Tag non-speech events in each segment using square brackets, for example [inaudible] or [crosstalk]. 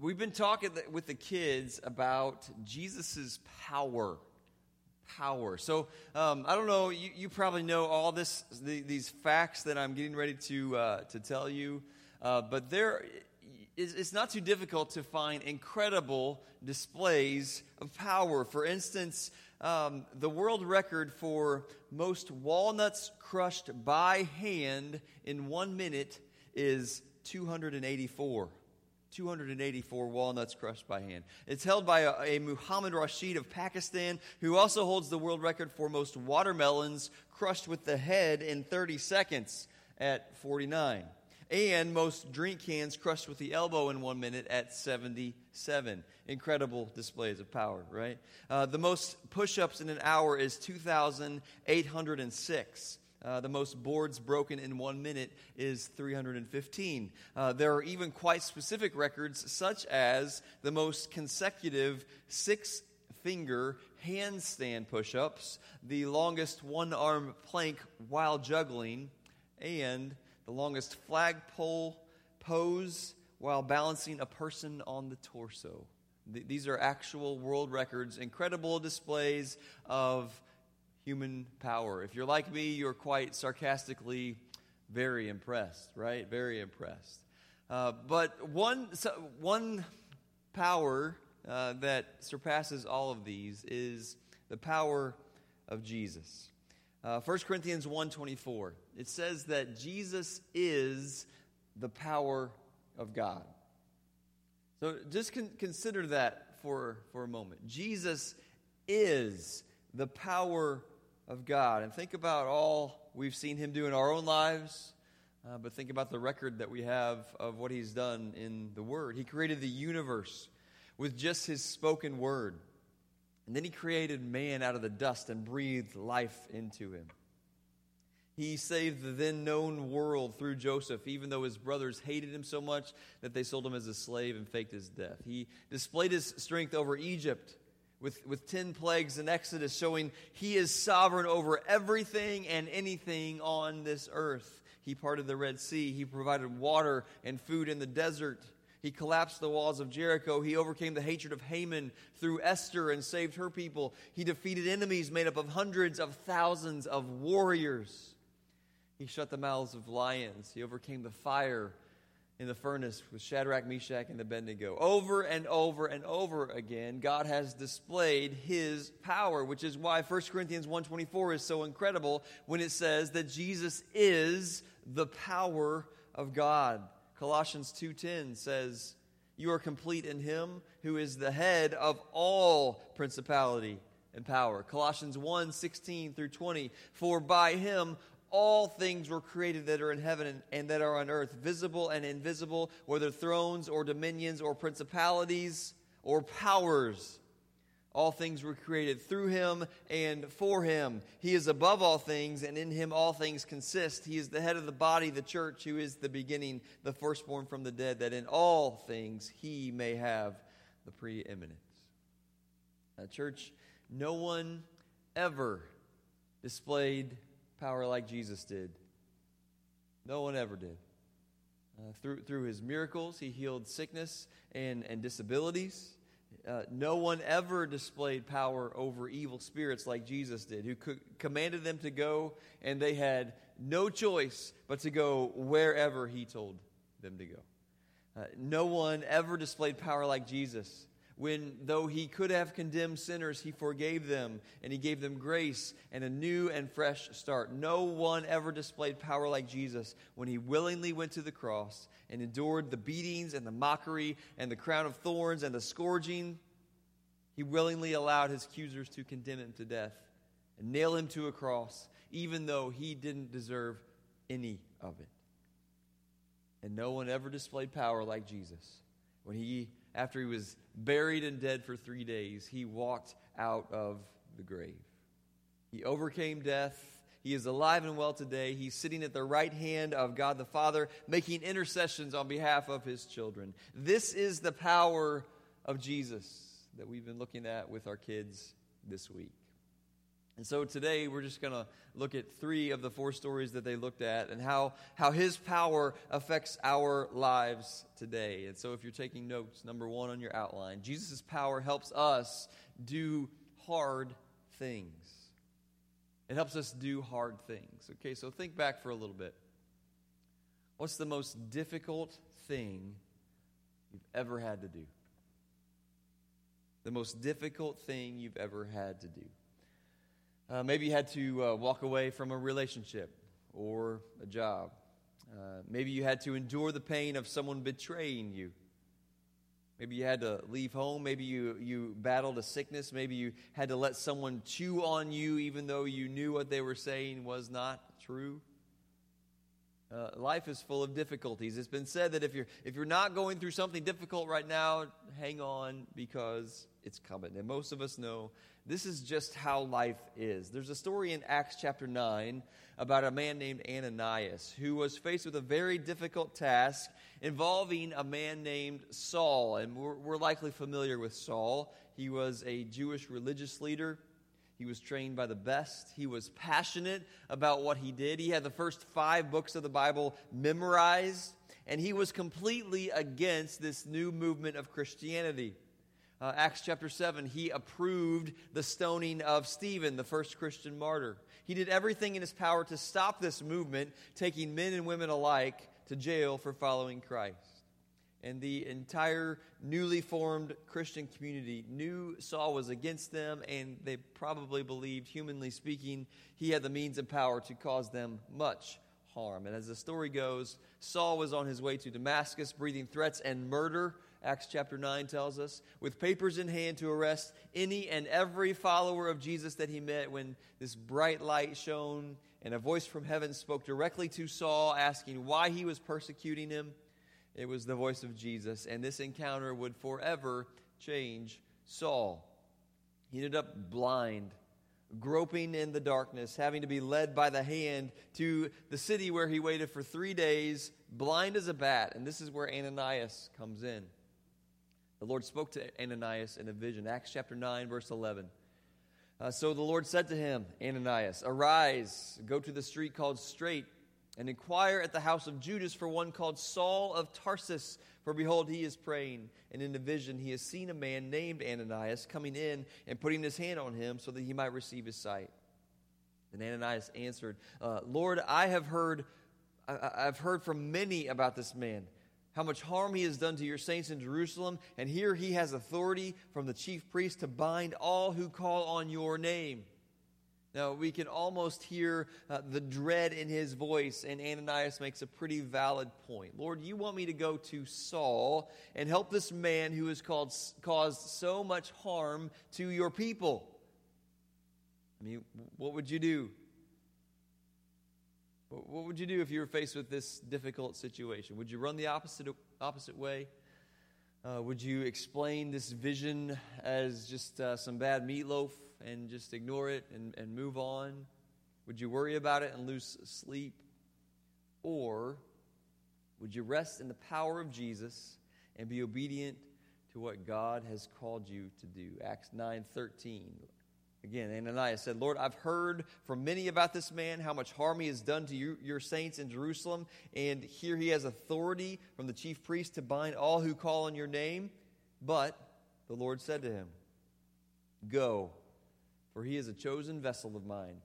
we've been talking with the kids about Jesus' power. Power. So um, I don't know. You, you, probably know all this, the, these facts that I'm getting ready to uh, to tell you, uh, but there, it's not too difficult to find incredible displays of power. For instance, um, the world record for most walnuts crushed by hand in one minute is 284. 284 walnuts crushed by hand. It's held by a, a, Muhammad Rashid of Pakistan, who also holds the world record for most watermelons crushed with the head in 30 seconds at 49. And most drink cans crushed with the elbow in one minute at 77. Incredible displays of power, right? Uh, the most push ups in an hour is 2,806. Uh, the most boards broken in one minute is 315. Uh, there are even quite specific records, such as the most consecutive six finger handstand push ups, the longest one arm plank while juggling, and the longest flagpole pose while balancing a person on the torso. Th- these are actual world records, incredible displays of human power. If you're like me, you're quite sarcastically very impressed, right? Very impressed. Uh, but one, so one power uh, that surpasses all of these is the power of Jesus. Uh, 1 Corinthians 1.24, it says that Jesus is the power of God. So just con- consider that for, for a moment. Jesus is the power of God. And think about all we've seen him do in our own lives, uh, but think about the record that we have of what he's done in the Word. He created the universe with just his spoken word. And then he created man out of the dust and breathed life into him. He saved the then known world through Joseph, even though his brothers hated him so much that they sold him as a slave and faked his death. He displayed his strength over Egypt with, with 10 plagues in Exodus, showing he is sovereign over everything and anything on this earth. He parted the Red Sea, he provided water and food in the desert. He collapsed the walls of Jericho. He overcame the hatred of Haman through Esther and saved her people. He defeated enemies made up of hundreds of thousands of warriors. He shut the mouths of lions. He overcame the fire in the furnace with Shadrach, Meshach, and Abednego. Over and over and over again, God has displayed his power, which is why 1 Corinthians 1.24 is so incredible when it says that Jesus is the power of God. Colossians 2.10 says, You are complete in him who is the head of all principality and power. Colossians 1.16 through 20, For by him all things were created that are in heaven and that are on earth, visible and invisible, whether thrones or dominions or principalities or powers. All things were created through him and for him. He is above all things, and in him all things consist. He is the head of the body, the church, who is the beginning, the firstborn from the dead, that in all things he may have the preeminence. Now, church, no one ever displayed power like Jesus did. No one ever did. Uh, through, through his miracles, he healed sickness and, and disabilities. Uh, no one ever displayed power over evil spirits like Jesus did, who co- commanded them to go, and they had no choice but to go wherever he told them to go. Uh, no one ever displayed power like Jesus when, though he could have condemned sinners, he forgave them and he gave them grace and a new and fresh start. No one ever displayed power like Jesus when he willingly went to the cross and endured the beatings and the mockery and the crown of thorns and the scourging. He willingly allowed his accusers to condemn him to death and nail him to a cross, even though he didn't deserve any of it. And no one ever displayed power like Jesus when he after he was buried and dead for three days, he walked out of the grave. He overcame death. He is alive and well today. He's sitting at the right hand of God the Father, making intercessions on behalf of his children. This is the power of Jesus that we've been looking at with our kids this week. And so today we're just going to look at three of the four stories that they looked at and how, how his power affects our lives today. And so if you're taking notes, number one on your outline, Jesus' power helps us do hard things. It helps us do hard things. Okay, so think back for a little bit. What's the most difficult thing you've ever had to do? The most difficult thing you've ever had to do. Uh, maybe you had to uh, walk away from a relationship or a job. Uh, maybe you had to endure the pain of someone betraying you. Maybe you had to leave home. Maybe you, you battled a sickness. Maybe you had to let someone chew on you even though you knew what they were saying was not true. Uh, life is full of difficulties. It's been said that if you're, if you're not going through something difficult right now, hang on because it's coming. And most of us know this is just how life is. There's a story in Acts chapter 9 about a man named Ananias who was faced with a very difficult task involving a man named Saul. And we're, we're likely familiar with Saul. He was a Jewish religious leader. He was trained by the best. He was passionate about what he did. He had the first five books of the Bible memorized, and he was completely against this new movement of Christianity. Uh, Acts chapter 7, he approved the stoning of Stephen, the first Christian martyr. He did everything in his power to stop this movement, taking men and women alike to jail for following Christ. And the entire newly formed Christian community knew Saul was against them, and they probably believed, humanly speaking, he had the means and power to cause them much harm. And as the story goes, Saul was on his way to Damascus, breathing threats and murder Acts chapter 9 tells us, with papers in hand to arrest any and every follower of Jesus that he met when this bright light shone and a voice from heaven spoke directly to Saul asking why he was persecuting him. It was the voice of Jesus, and this encounter would forever change Saul. He ended up blind, groping in the darkness, having to be led by the hand to the city where he waited for three days, blind as a bat. And this is where Ananias comes in. The Lord spoke to Ananias in a vision. Acts chapter 9, verse 11. Uh, so the Lord said to him, Ananias, Arise, go to the street called Straight, and inquire at the house of Judas for one called Saul of Tarsus. For behold, he is praying. And in a vision, he has seen a man named Ananias coming in and putting his hand on him so that he might receive his sight. And Ananias answered, uh, Lord, I have heard, I, I've heard from many about this man how much harm he has done to your saints in Jerusalem. And here he has authority from the chief priest to bind all who call on your name. Now, we can almost hear uh, the dread in his voice, and Ananias makes a pretty valid point. Lord, you want me to go to Saul and help this man who has called, caused so much harm to your people. I mean, what would you do? What would you do if you were faced with this difficult situation? Would you run the opposite, opposite way? Uh, would you explain this vision as just uh, some bad meatloaf and just ignore it and, and move on? Would you worry about it and lose sleep? Or would you rest in the power of Jesus and be obedient to what God has called you to do? Acts 9 13. Again, Ananias said, Lord, I've heard from many about this man, how much harm he has done to you, your saints in Jerusalem. And here he has authority from the chief priest to bind all who call on your name. But the Lord said to him, Go, for he is a chosen vessel of mine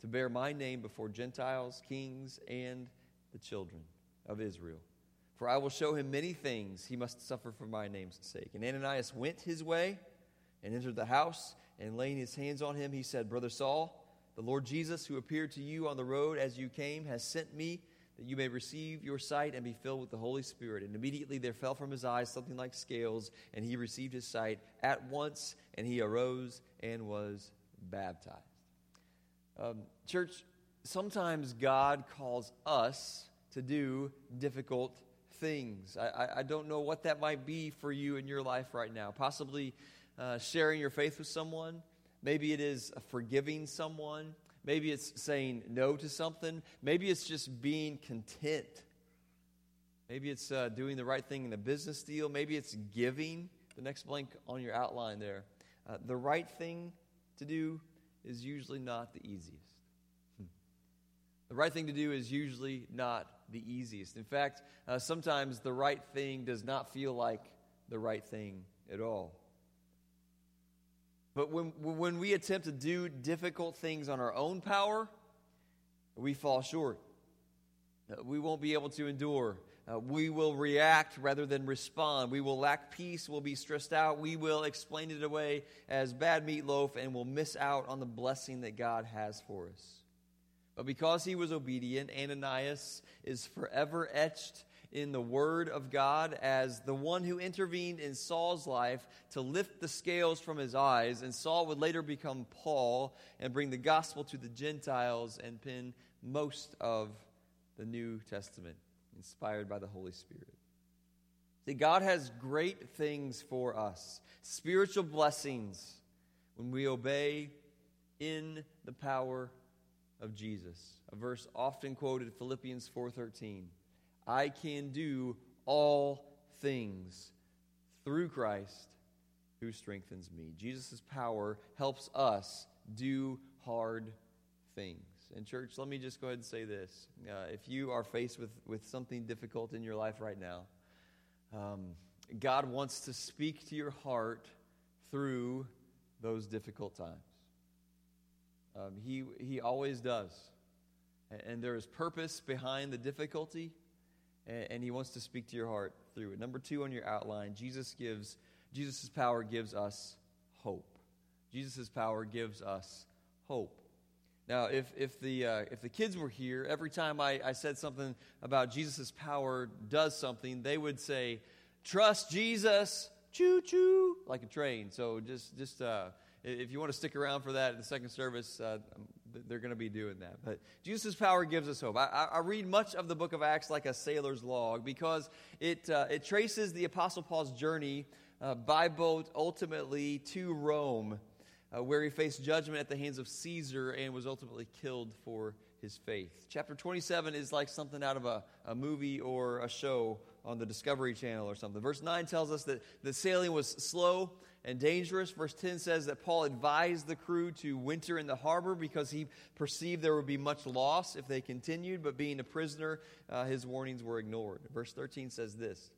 to bear my name before Gentiles, kings, and the children of Israel. For I will show him many things he must suffer for my name's sake. And Ananias went his way and entered the house and laying his hands on him, he said, Brother Saul, the Lord Jesus, who appeared to you on the road as you came, has sent me that you may receive your sight and be filled with the Holy Spirit. And immediately there fell from his eyes something like scales, and he received his sight at once, and he arose and was baptized. Um, church, sometimes God calls us to do difficult things. I, I, I, don't know what that might be for you in your life right now. Possibly uh, sharing your faith with someone. Maybe it is forgiving someone. Maybe it's saying no to something. Maybe it's just being content. Maybe it's uh, doing the right thing in a business deal. Maybe it's giving. The next blank on your outline there. Uh, the right thing to do is usually not the easiest. Hmm. The right thing to do is usually not the easiest. In fact, uh, sometimes the right thing does not feel like the right thing at all. But when, when we attempt to do difficult things on our own power, we fall short. Uh, we won't be able to endure. Uh, we will react rather than respond. We will lack peace. We'll be stressed out. We will explain it away as bad meatloaf and we'll miss out on the blessing that God has for us. But because he was obedient, Ananias is forever etched in the Word of God as the one who intervened in Saul's life to lift the scales from his eyes. And Saul would later become Paul and bring the gospel to the Gentiles and pen most of the New Testament, inspired by the Holy Spirit. See, God has great things for us, spiritual blessings when we obey in the power of Jesus. A verse often quoted, Philippians 4:13. I can do all things through Christ who strengthens me. Jesus' power helps us do hard things. And, church, let me just go ahead and say this. Uh, if you are faced with, with something difficult in your life right now, um, God wants to speak to your heart through those difficult times. Um, he, he always does. And, and there is purpose behind the difficulty and, and he wants to speak to your heart through it. Number two on your outline, Jesus gives Jesus' power gives us hope. Jesus' power gives us hope. Now, if, if, the, uh, if the kids were here, every time I, I said something about Jesus' power does something, they would say, Trust Jesus, choo choo, like a train. So just, just uh, if you want to stick around for that in the second service, uh, they're going to be doing that. But Jesus' power gives us hope. I, I, read much of the book of Acts like a sailor's log because it, uh, it traces the Apostle Paul's journey uh, by boat ultimately to Rome, uh, where he faced judgment at the hands of Caesar and was ultimately killed for his faith. Chapter 27 is like something out of a, a movie or a show on the Discovery Channel or something. Verse 9 tells us that the sailing was slow and dangerous. Verse 10 says that Paul advised the crew to winter in the harbor because he perceived there would be much loss if they continued, but being a prisoner, uh, his warnings were ignored. Verse 13 says this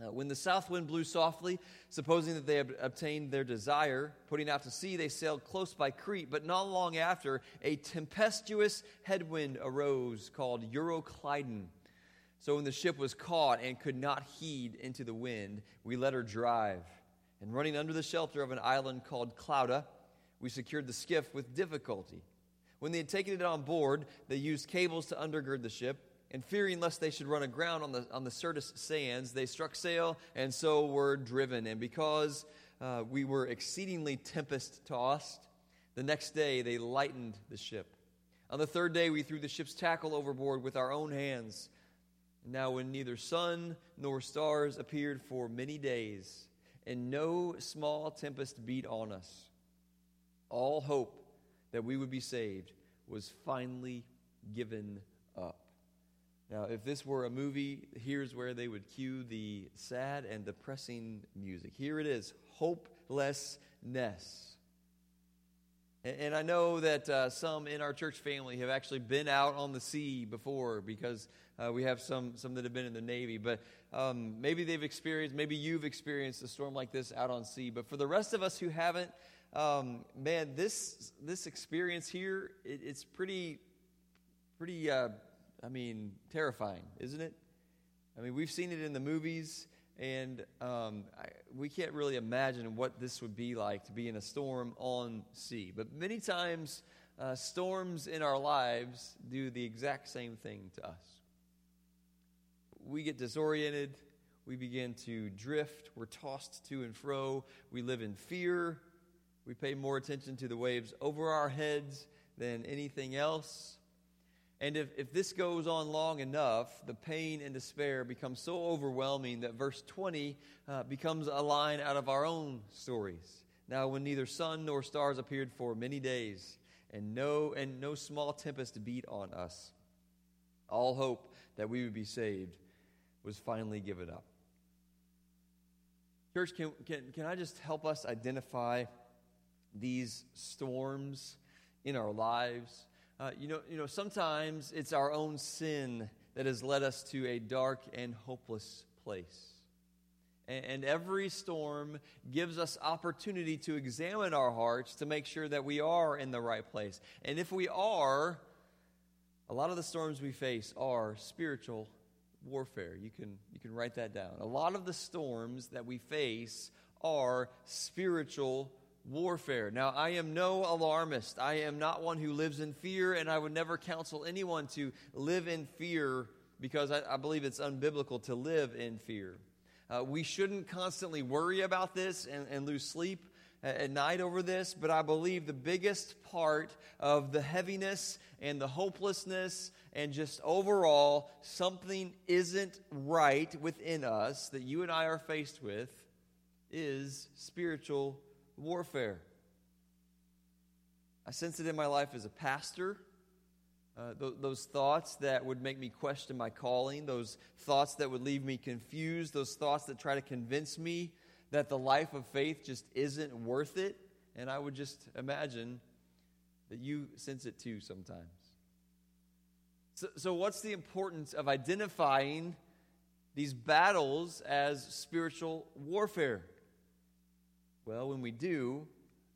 uh, When the south wind blew softly, supposing that they had obtained their desire, putting out to sea, they sailed close by Crete, but not long after, a tempestuous headwind arose called Euroclydon. So when the ship was caught and could not heed into the wind, we let her drive and running under the shelter of an island called Clauda, we secured the skiff with difficulty. When they had taken it on board, they used cables to undergird the ship, and fearing lest they should run aground on the, on the Syrtis sands, they struck sail and so were driven. And because uh, we were exceedingly tempest tossed, the next day they lightened the ship. On the third day, we threw the ship's tackle overboard with our own hands. Now, when neither sun nor stars appeared for many days, and no small tempest beat on us. All hope that we would be saved was finally given up. Now, if this were a movie, here's where they would cue the sad and depressing music. Here it is hopelessness. And, I know that uh, some in our church family have actually been out on the sea before because uh, we have some, some that have been in the Navy. But um, maybe they've experienced, maybe you've experienced a storm like this out on sea. But for the rest of us who haven't, um, man, this this experience here, it, it's pretty, pretty. Uh, I mean, terrifying, isn't it? I mean, we've seen it in the movies, and um, I, we can't really imagine what this would be like to be in a storm on sea. But many times, uh, storms in our lives do the exact same thing to us we get disoriented. We begin to drift. We're tossed to and fro. We live in fear. We pay more attention to the waves over our heads than anything else. And if, if this goes on long enough, the pain and despair become so overwhelming that verse 20 uh, becomes a line out of our own stories. Now, when neither sun nor stars appeared for many days, and no, and no small tempest beat on us, all hope that we would be saved was finally given up. Church, can, can, can I just help us identify these storms in our lives. Uh, you, know, you know, sometimes it's our own sin that has led us to a dark and hopeless place. And, and every storm gives us opportunity to examine our hearts to make sure that we are in the right place. And if we are, a lot of the storms we face are spiritual warfare. You can, you can write that down. A lot of the storms that we face are spiritual warfare. Now, I am no alarmist. I am not one who lives in fear, and I would never counsel anyone to live in fear because I, I believe it's unbiblical to live in fear. Uh, we shouldn't constantly worry about this and, and lose sleep at night over this, but I believe the biggest part of the heaviness and the hopelessness and just overall something isn't right within us that you and I are faced with is spiritual warfare. I sense it in my life as a pastor. Uh, th- those thoughts that would make me question my calling, those thoughts that would leave me confused, those thoughts that try to convince me that the life of faith just isn't worth it. And I would just imagine that you sense it too sometimes. So, so what's the importance of identifying these battles as spiritual warfare? Well, when we do,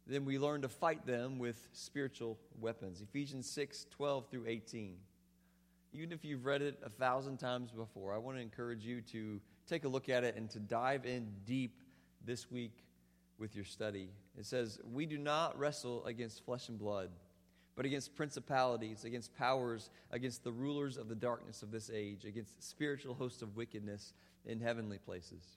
then we learn to fight them with spiritual weapons. Ephesians 6 12 through 18. Even if you've read it a thousand times before, I want to encourage you to take a look at it and to dive in deep this week with your study. It says, We do not wrestle against flesh and blood, but against principalities, against powers, against the rulers of the darkness of this age, against spiritual hosts of wickedness in heavenly places.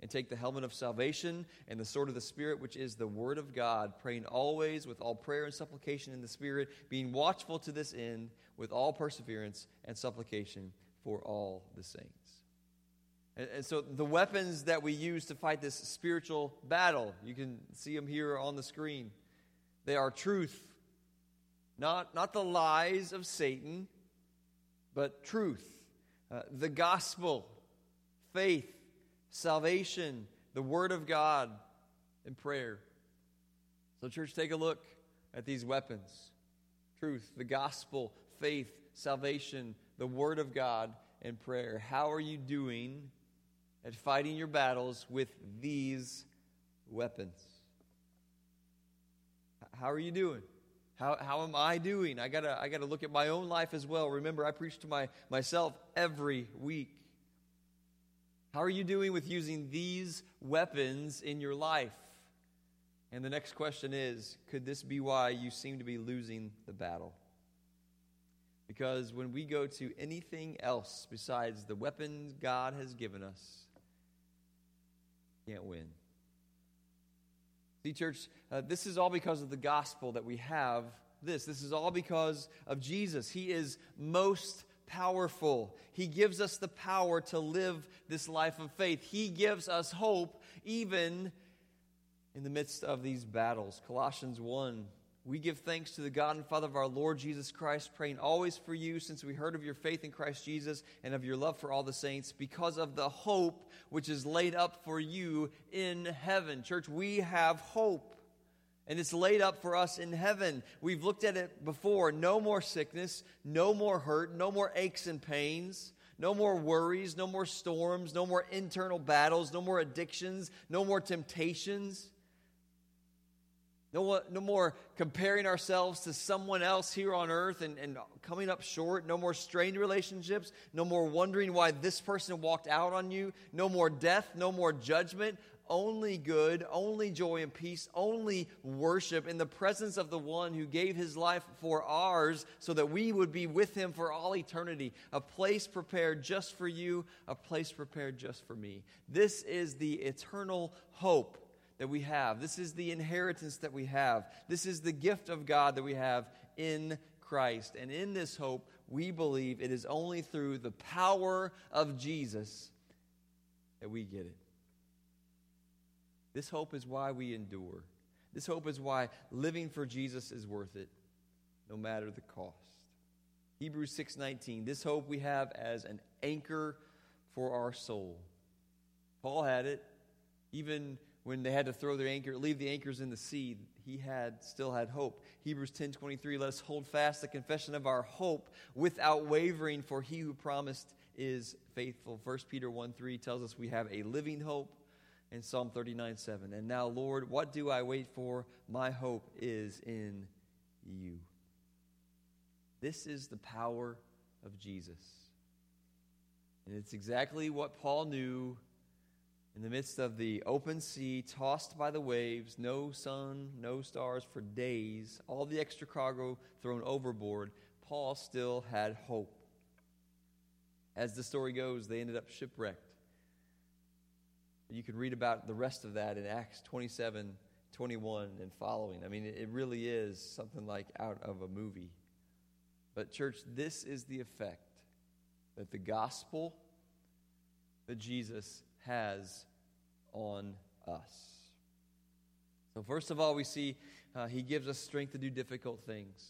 and take the helmet of salvation and the sword of the Spirit, which is the Word of God, praying always with all prayer and supplication in the Spirit, being watchful to this end with all perseverance and supplication for all the saints. And, and so, the weapons that we use to fight this spiritual battle, you can see them here on the screen. They are truth, not, not the lies of Satan, but truth, uh, the gospel, faith salvation, the Word of God, and prayer. So, church, take a look at these weapons truth, the gospel, faith, salvation, the Word of God, and prayer. How are you doing at fighting your battles with these weapons? How are you doing? How, how am I doing? I gotta, I gotta look at my own life as well. Remember, I preach to my, myself every week. How are you doing with using these weapons in your life? And the next question is could this be why you seem to be losing the battle? Because when we go to anything else besides the weapons God has given us, we can't win. See, church, uh, this is all because of the gospel that we have this. This is all because of Jesus. He is most powerful. He gives us the power to live this life of faith. He gives us hope even in the midst of these battles. Colossians 1 we give thanks to the God and Father of our Lord Jesus Christ, praying always for you, since we heard of your faith in Christ Jesus and of your love for all the saints, because of the hope which is laid up for you in heaven. Church, we have hope and it's laid up for us in heaven. We've looked at it before. No more sickness, no more hurt, no more aches and pains, no more worries, no more storms, no more internal battles, no more addictions, no more temptations. No, no more comparing ourselves to someone else here on earth and, and coming up short. No more strained relationships. No more wondering why this person walked out on you. No more death. No more judgment only good, only joy and peace, only worship in the presence of the one who gave his life for ours so that we would be with him for all eternity. A place prepared just for you, a place prepared just for me. This is the eternal hope that we have. This is the inheritance that we have. This is the gift of God that we have in Christ. And in this hope, we believe it is only through the power of Jesus that we get it. This hope is why we endure. This hope is why living for Jesus is worth it, no matter the cost. Hebrews 6:19. This hope we have as an anchor for our soul. Paul had it even when they had to throw their anchor, leave the anchors in the sea, he had still had hope. Hebrews 10:23 let us hold fast the confession of our hope without wavering for he who promised is faithful. 1 Peter 1:3 tells us we have a living hope and Psalm 39 7. And now Lord, what do I wait for? My hope is in you. This is the power of Jesus. And it's exactly what Paul knew in the midst of the open sea, tossed by the waves, no sun, no stars for days, all the extra cargo thrown overboard, Paul still had hope. As the story goes, they ended up shipwrecked. You can read about the rest of that in Acts 27 21 and following. I mean, it really is something like out of a movie. But, church, this is the effect that the gospel that Jesus has on us. So, first of all, we see uh, he gives us strength to do difficult things.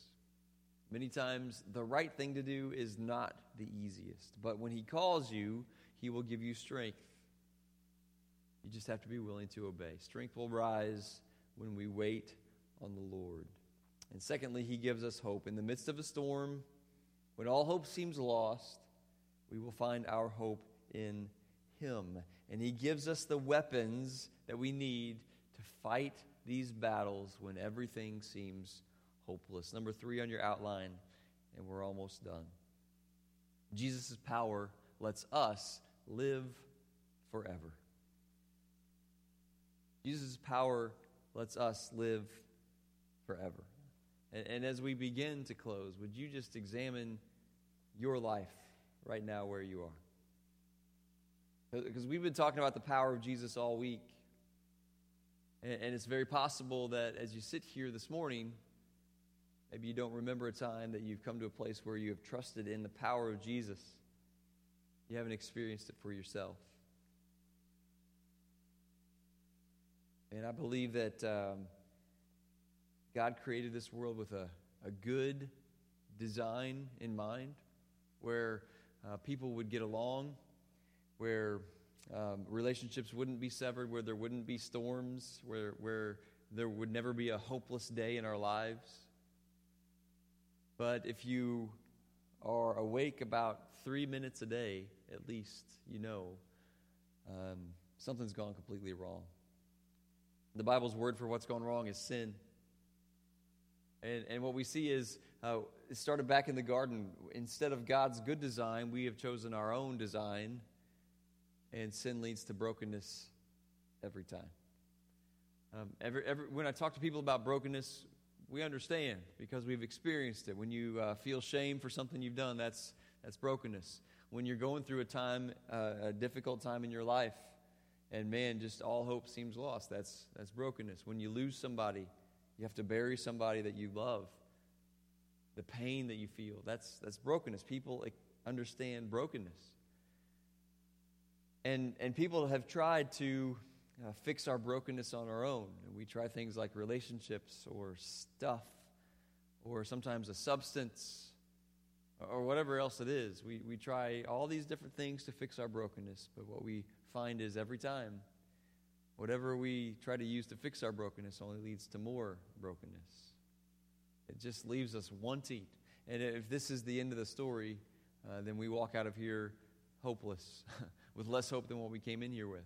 Many times, the right thing to do is not the easiest, but when he calls you, he will give you strength. You just have to be willing to obey. Strength will rise when we wait on the Lord. And secondly, he gives us hope. In the midst of a storm, when all hope seems lost, we will find our hope in him. And He gives us the weapons that we need to fight these battles when everything seems hopeless. Number three on your outline, and we're almost done. Jesus' power lets us live forever. Jesus' power lets us live forever. And, and, as we begin to close, would you just examine your life right now where you are? Because we've been talking about the power of Jesus all week. And, and it's very possible that as you sit here this morning, maybe you don't remember a time that you've come to a place where you have trusted in the power of Jesus. You haven't experienced it for yourself. And I believe that um, God created this world with a, a good design in mind where uh, people would get along where um, relationships wouldn't be severed, where there wouldn't be storms, where, where there would never be a hopeless day in our lives. But if you are awake about three minutes a day, at least, you know um, something's gone completely wrong. The Bible's word for what's gone wrong is sin. And, and what we see is uh, it started back in the garden. Instead of God's good design, we have chosen our own design and sin leads to brokenness every time. Um, every, every, when I talk to people about brokenness, we understand because we've experienced it. When you uh, feel shame for something you've done, that's, that's brokenness. When you're going through a time, uh, a difficult time in your life, and man, just all hope seems lost, that's, that's brokenness. When you lose somebody, you have to bury somebody that you love, the pain that you feel, that's, that's brokenness. People understand brokenness. And, and people have tried to uh, fix our brokenness on our own. We try things like relationships or stuff or sometimes a substance or whatever else it is. We, we try all these different things to fix our brokenness, but what we find is every time, whatever we try to use to fix our brokenness only leads to more brokenness. It just leaves us wanting. And if this is the end of the story, uh, then we walk out of here hopeless. [laughs] with less hope than what we came in here with.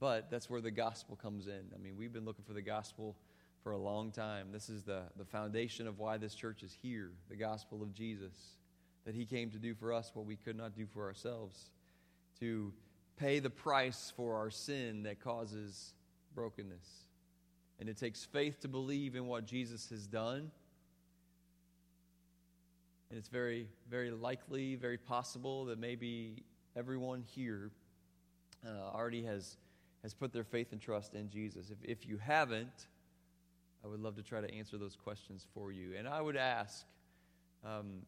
But that's where the gospel comes in. I mean, we've been looking for the gospel for a long time. This is the, the foundation of why this church is here the gospel of Jesus, that he came to do for us what we could not do for ourselves, to pay the price for our sin that causes brokenness. And it takes faith to believe in what Jesus has done. And it's very, very likely, very possible that maybe everyone here uh, already has, has put their faith and trust in Jesus. If, if you haven't, I would love to try to answer those questions for you. And I would ask, um,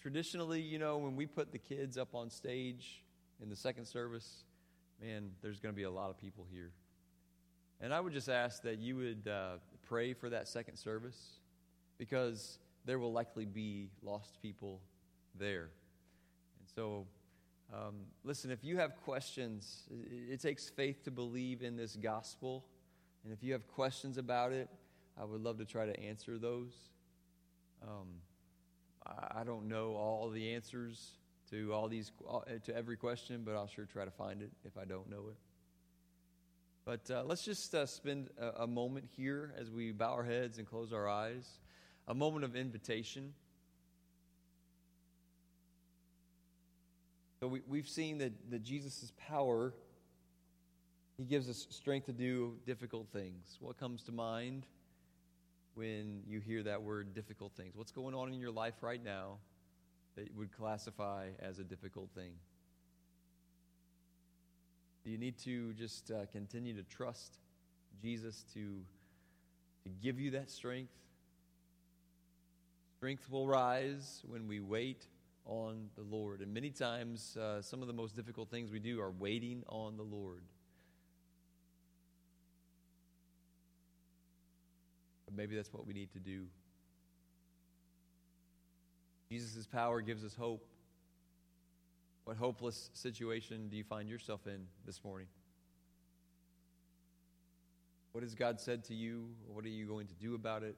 traditionally, you know, when we put the kids up on stage in the second service, man, there's going to be a lot of people here. And I would just ask that you would uh, pray for that second service because there will likely be lost people there. And so, um, listen, if you have questions, it, it takes faith to believe in this gospel. And if you have questions about it, I would love to try to answer those. Um, I, I don't know all the answers to all these to every question, but I'll sure try to find it if I don't know it. But uh, let's just uh, spend a, a, moment here as we bow our heads and close our eyes, a moment of invitation. So we, we've seen that, that Jesus' power, he gives us strength to do difficult things. What comes to mind when you hear that word difficult things? What's going on in your life right now that would classify as a difficult thing? Do you need to just uh, continue to trust Jesus to, to give you that strength? Strength will rise when we wait on the Lord. And many times, uh, some of the most difficult things we do are waiting on the Lord. Maybe that's what we need to do. Jesus' power gives us hope. What hopeless situation do you find yourself in this morning? What has God said to you? What are you going to do about it?